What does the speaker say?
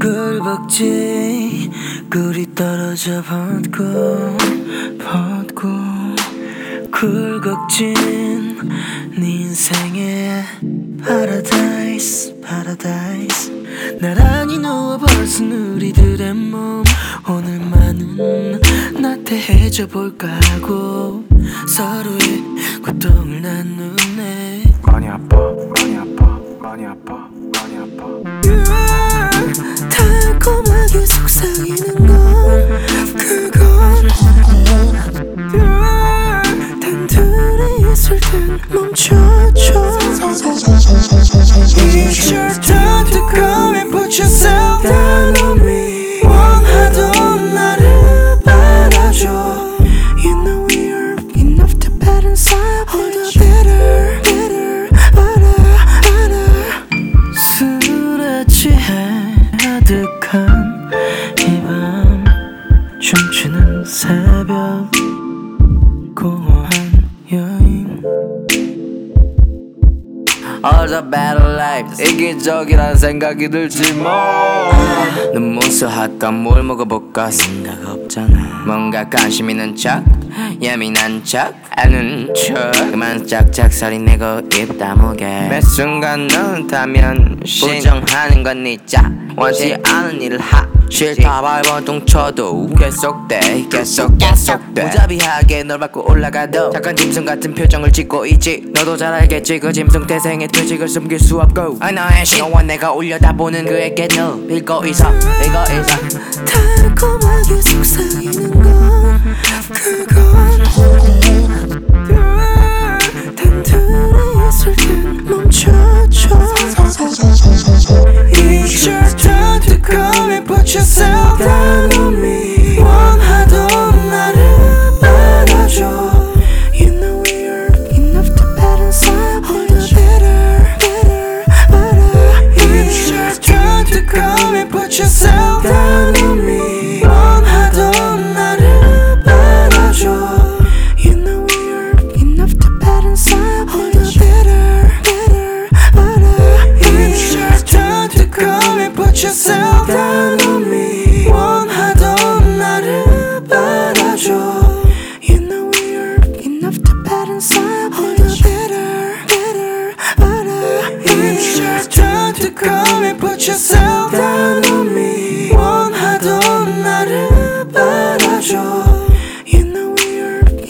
꿀벅지 꿀이 떨어져 벗고 벗고 굴곡진 네 인생의 파라다이스 파라다이스 나란히 누워 벗은 우리들 나태해져 볼까 하고 서로의 고통을 나누네 많이 아파. 많이 아파. 많이 아파. 많이 아파. 달콤하게 속삭이는 건 그건 단둘이 있을 땐 멈춰 춤추는 새벽 공허한 여인. All the better lives 이기적이란 생각이 들지 뭐넌 무수할까 뭘 먹어볼까? 생각 없잖아. 뭔가 관심 있는 척 예민한 척 아는 척. 그만 짝짝 소리 내고 입 다무게 매 순간 넌 타면 부정하는 건네짝 원치 않은 일을 하. 싫다 발버둥 쳐도 계속돼 계속 계속돼. 무자비하게 널 밟고 올라가도 잠깐 짐승 같은 표정을 짓고 있지. 너도 잘 알겠지 그 짐승 태생의 퇴직을 숨길 수 없고. 아 너의 신호와 내가 올려다보는 그에게 늘 빌고 있어 빌고 있어. 달콤하게 come and put yourself down on me 원하던 나를 받아줘 You know we're enough to better inside All the better, better 알아 It's your time to come and put yourself down on me 원하던 나를 받아줘 You know we're enough to better inside All the better, better 알아 It's your time to come and put yourself down just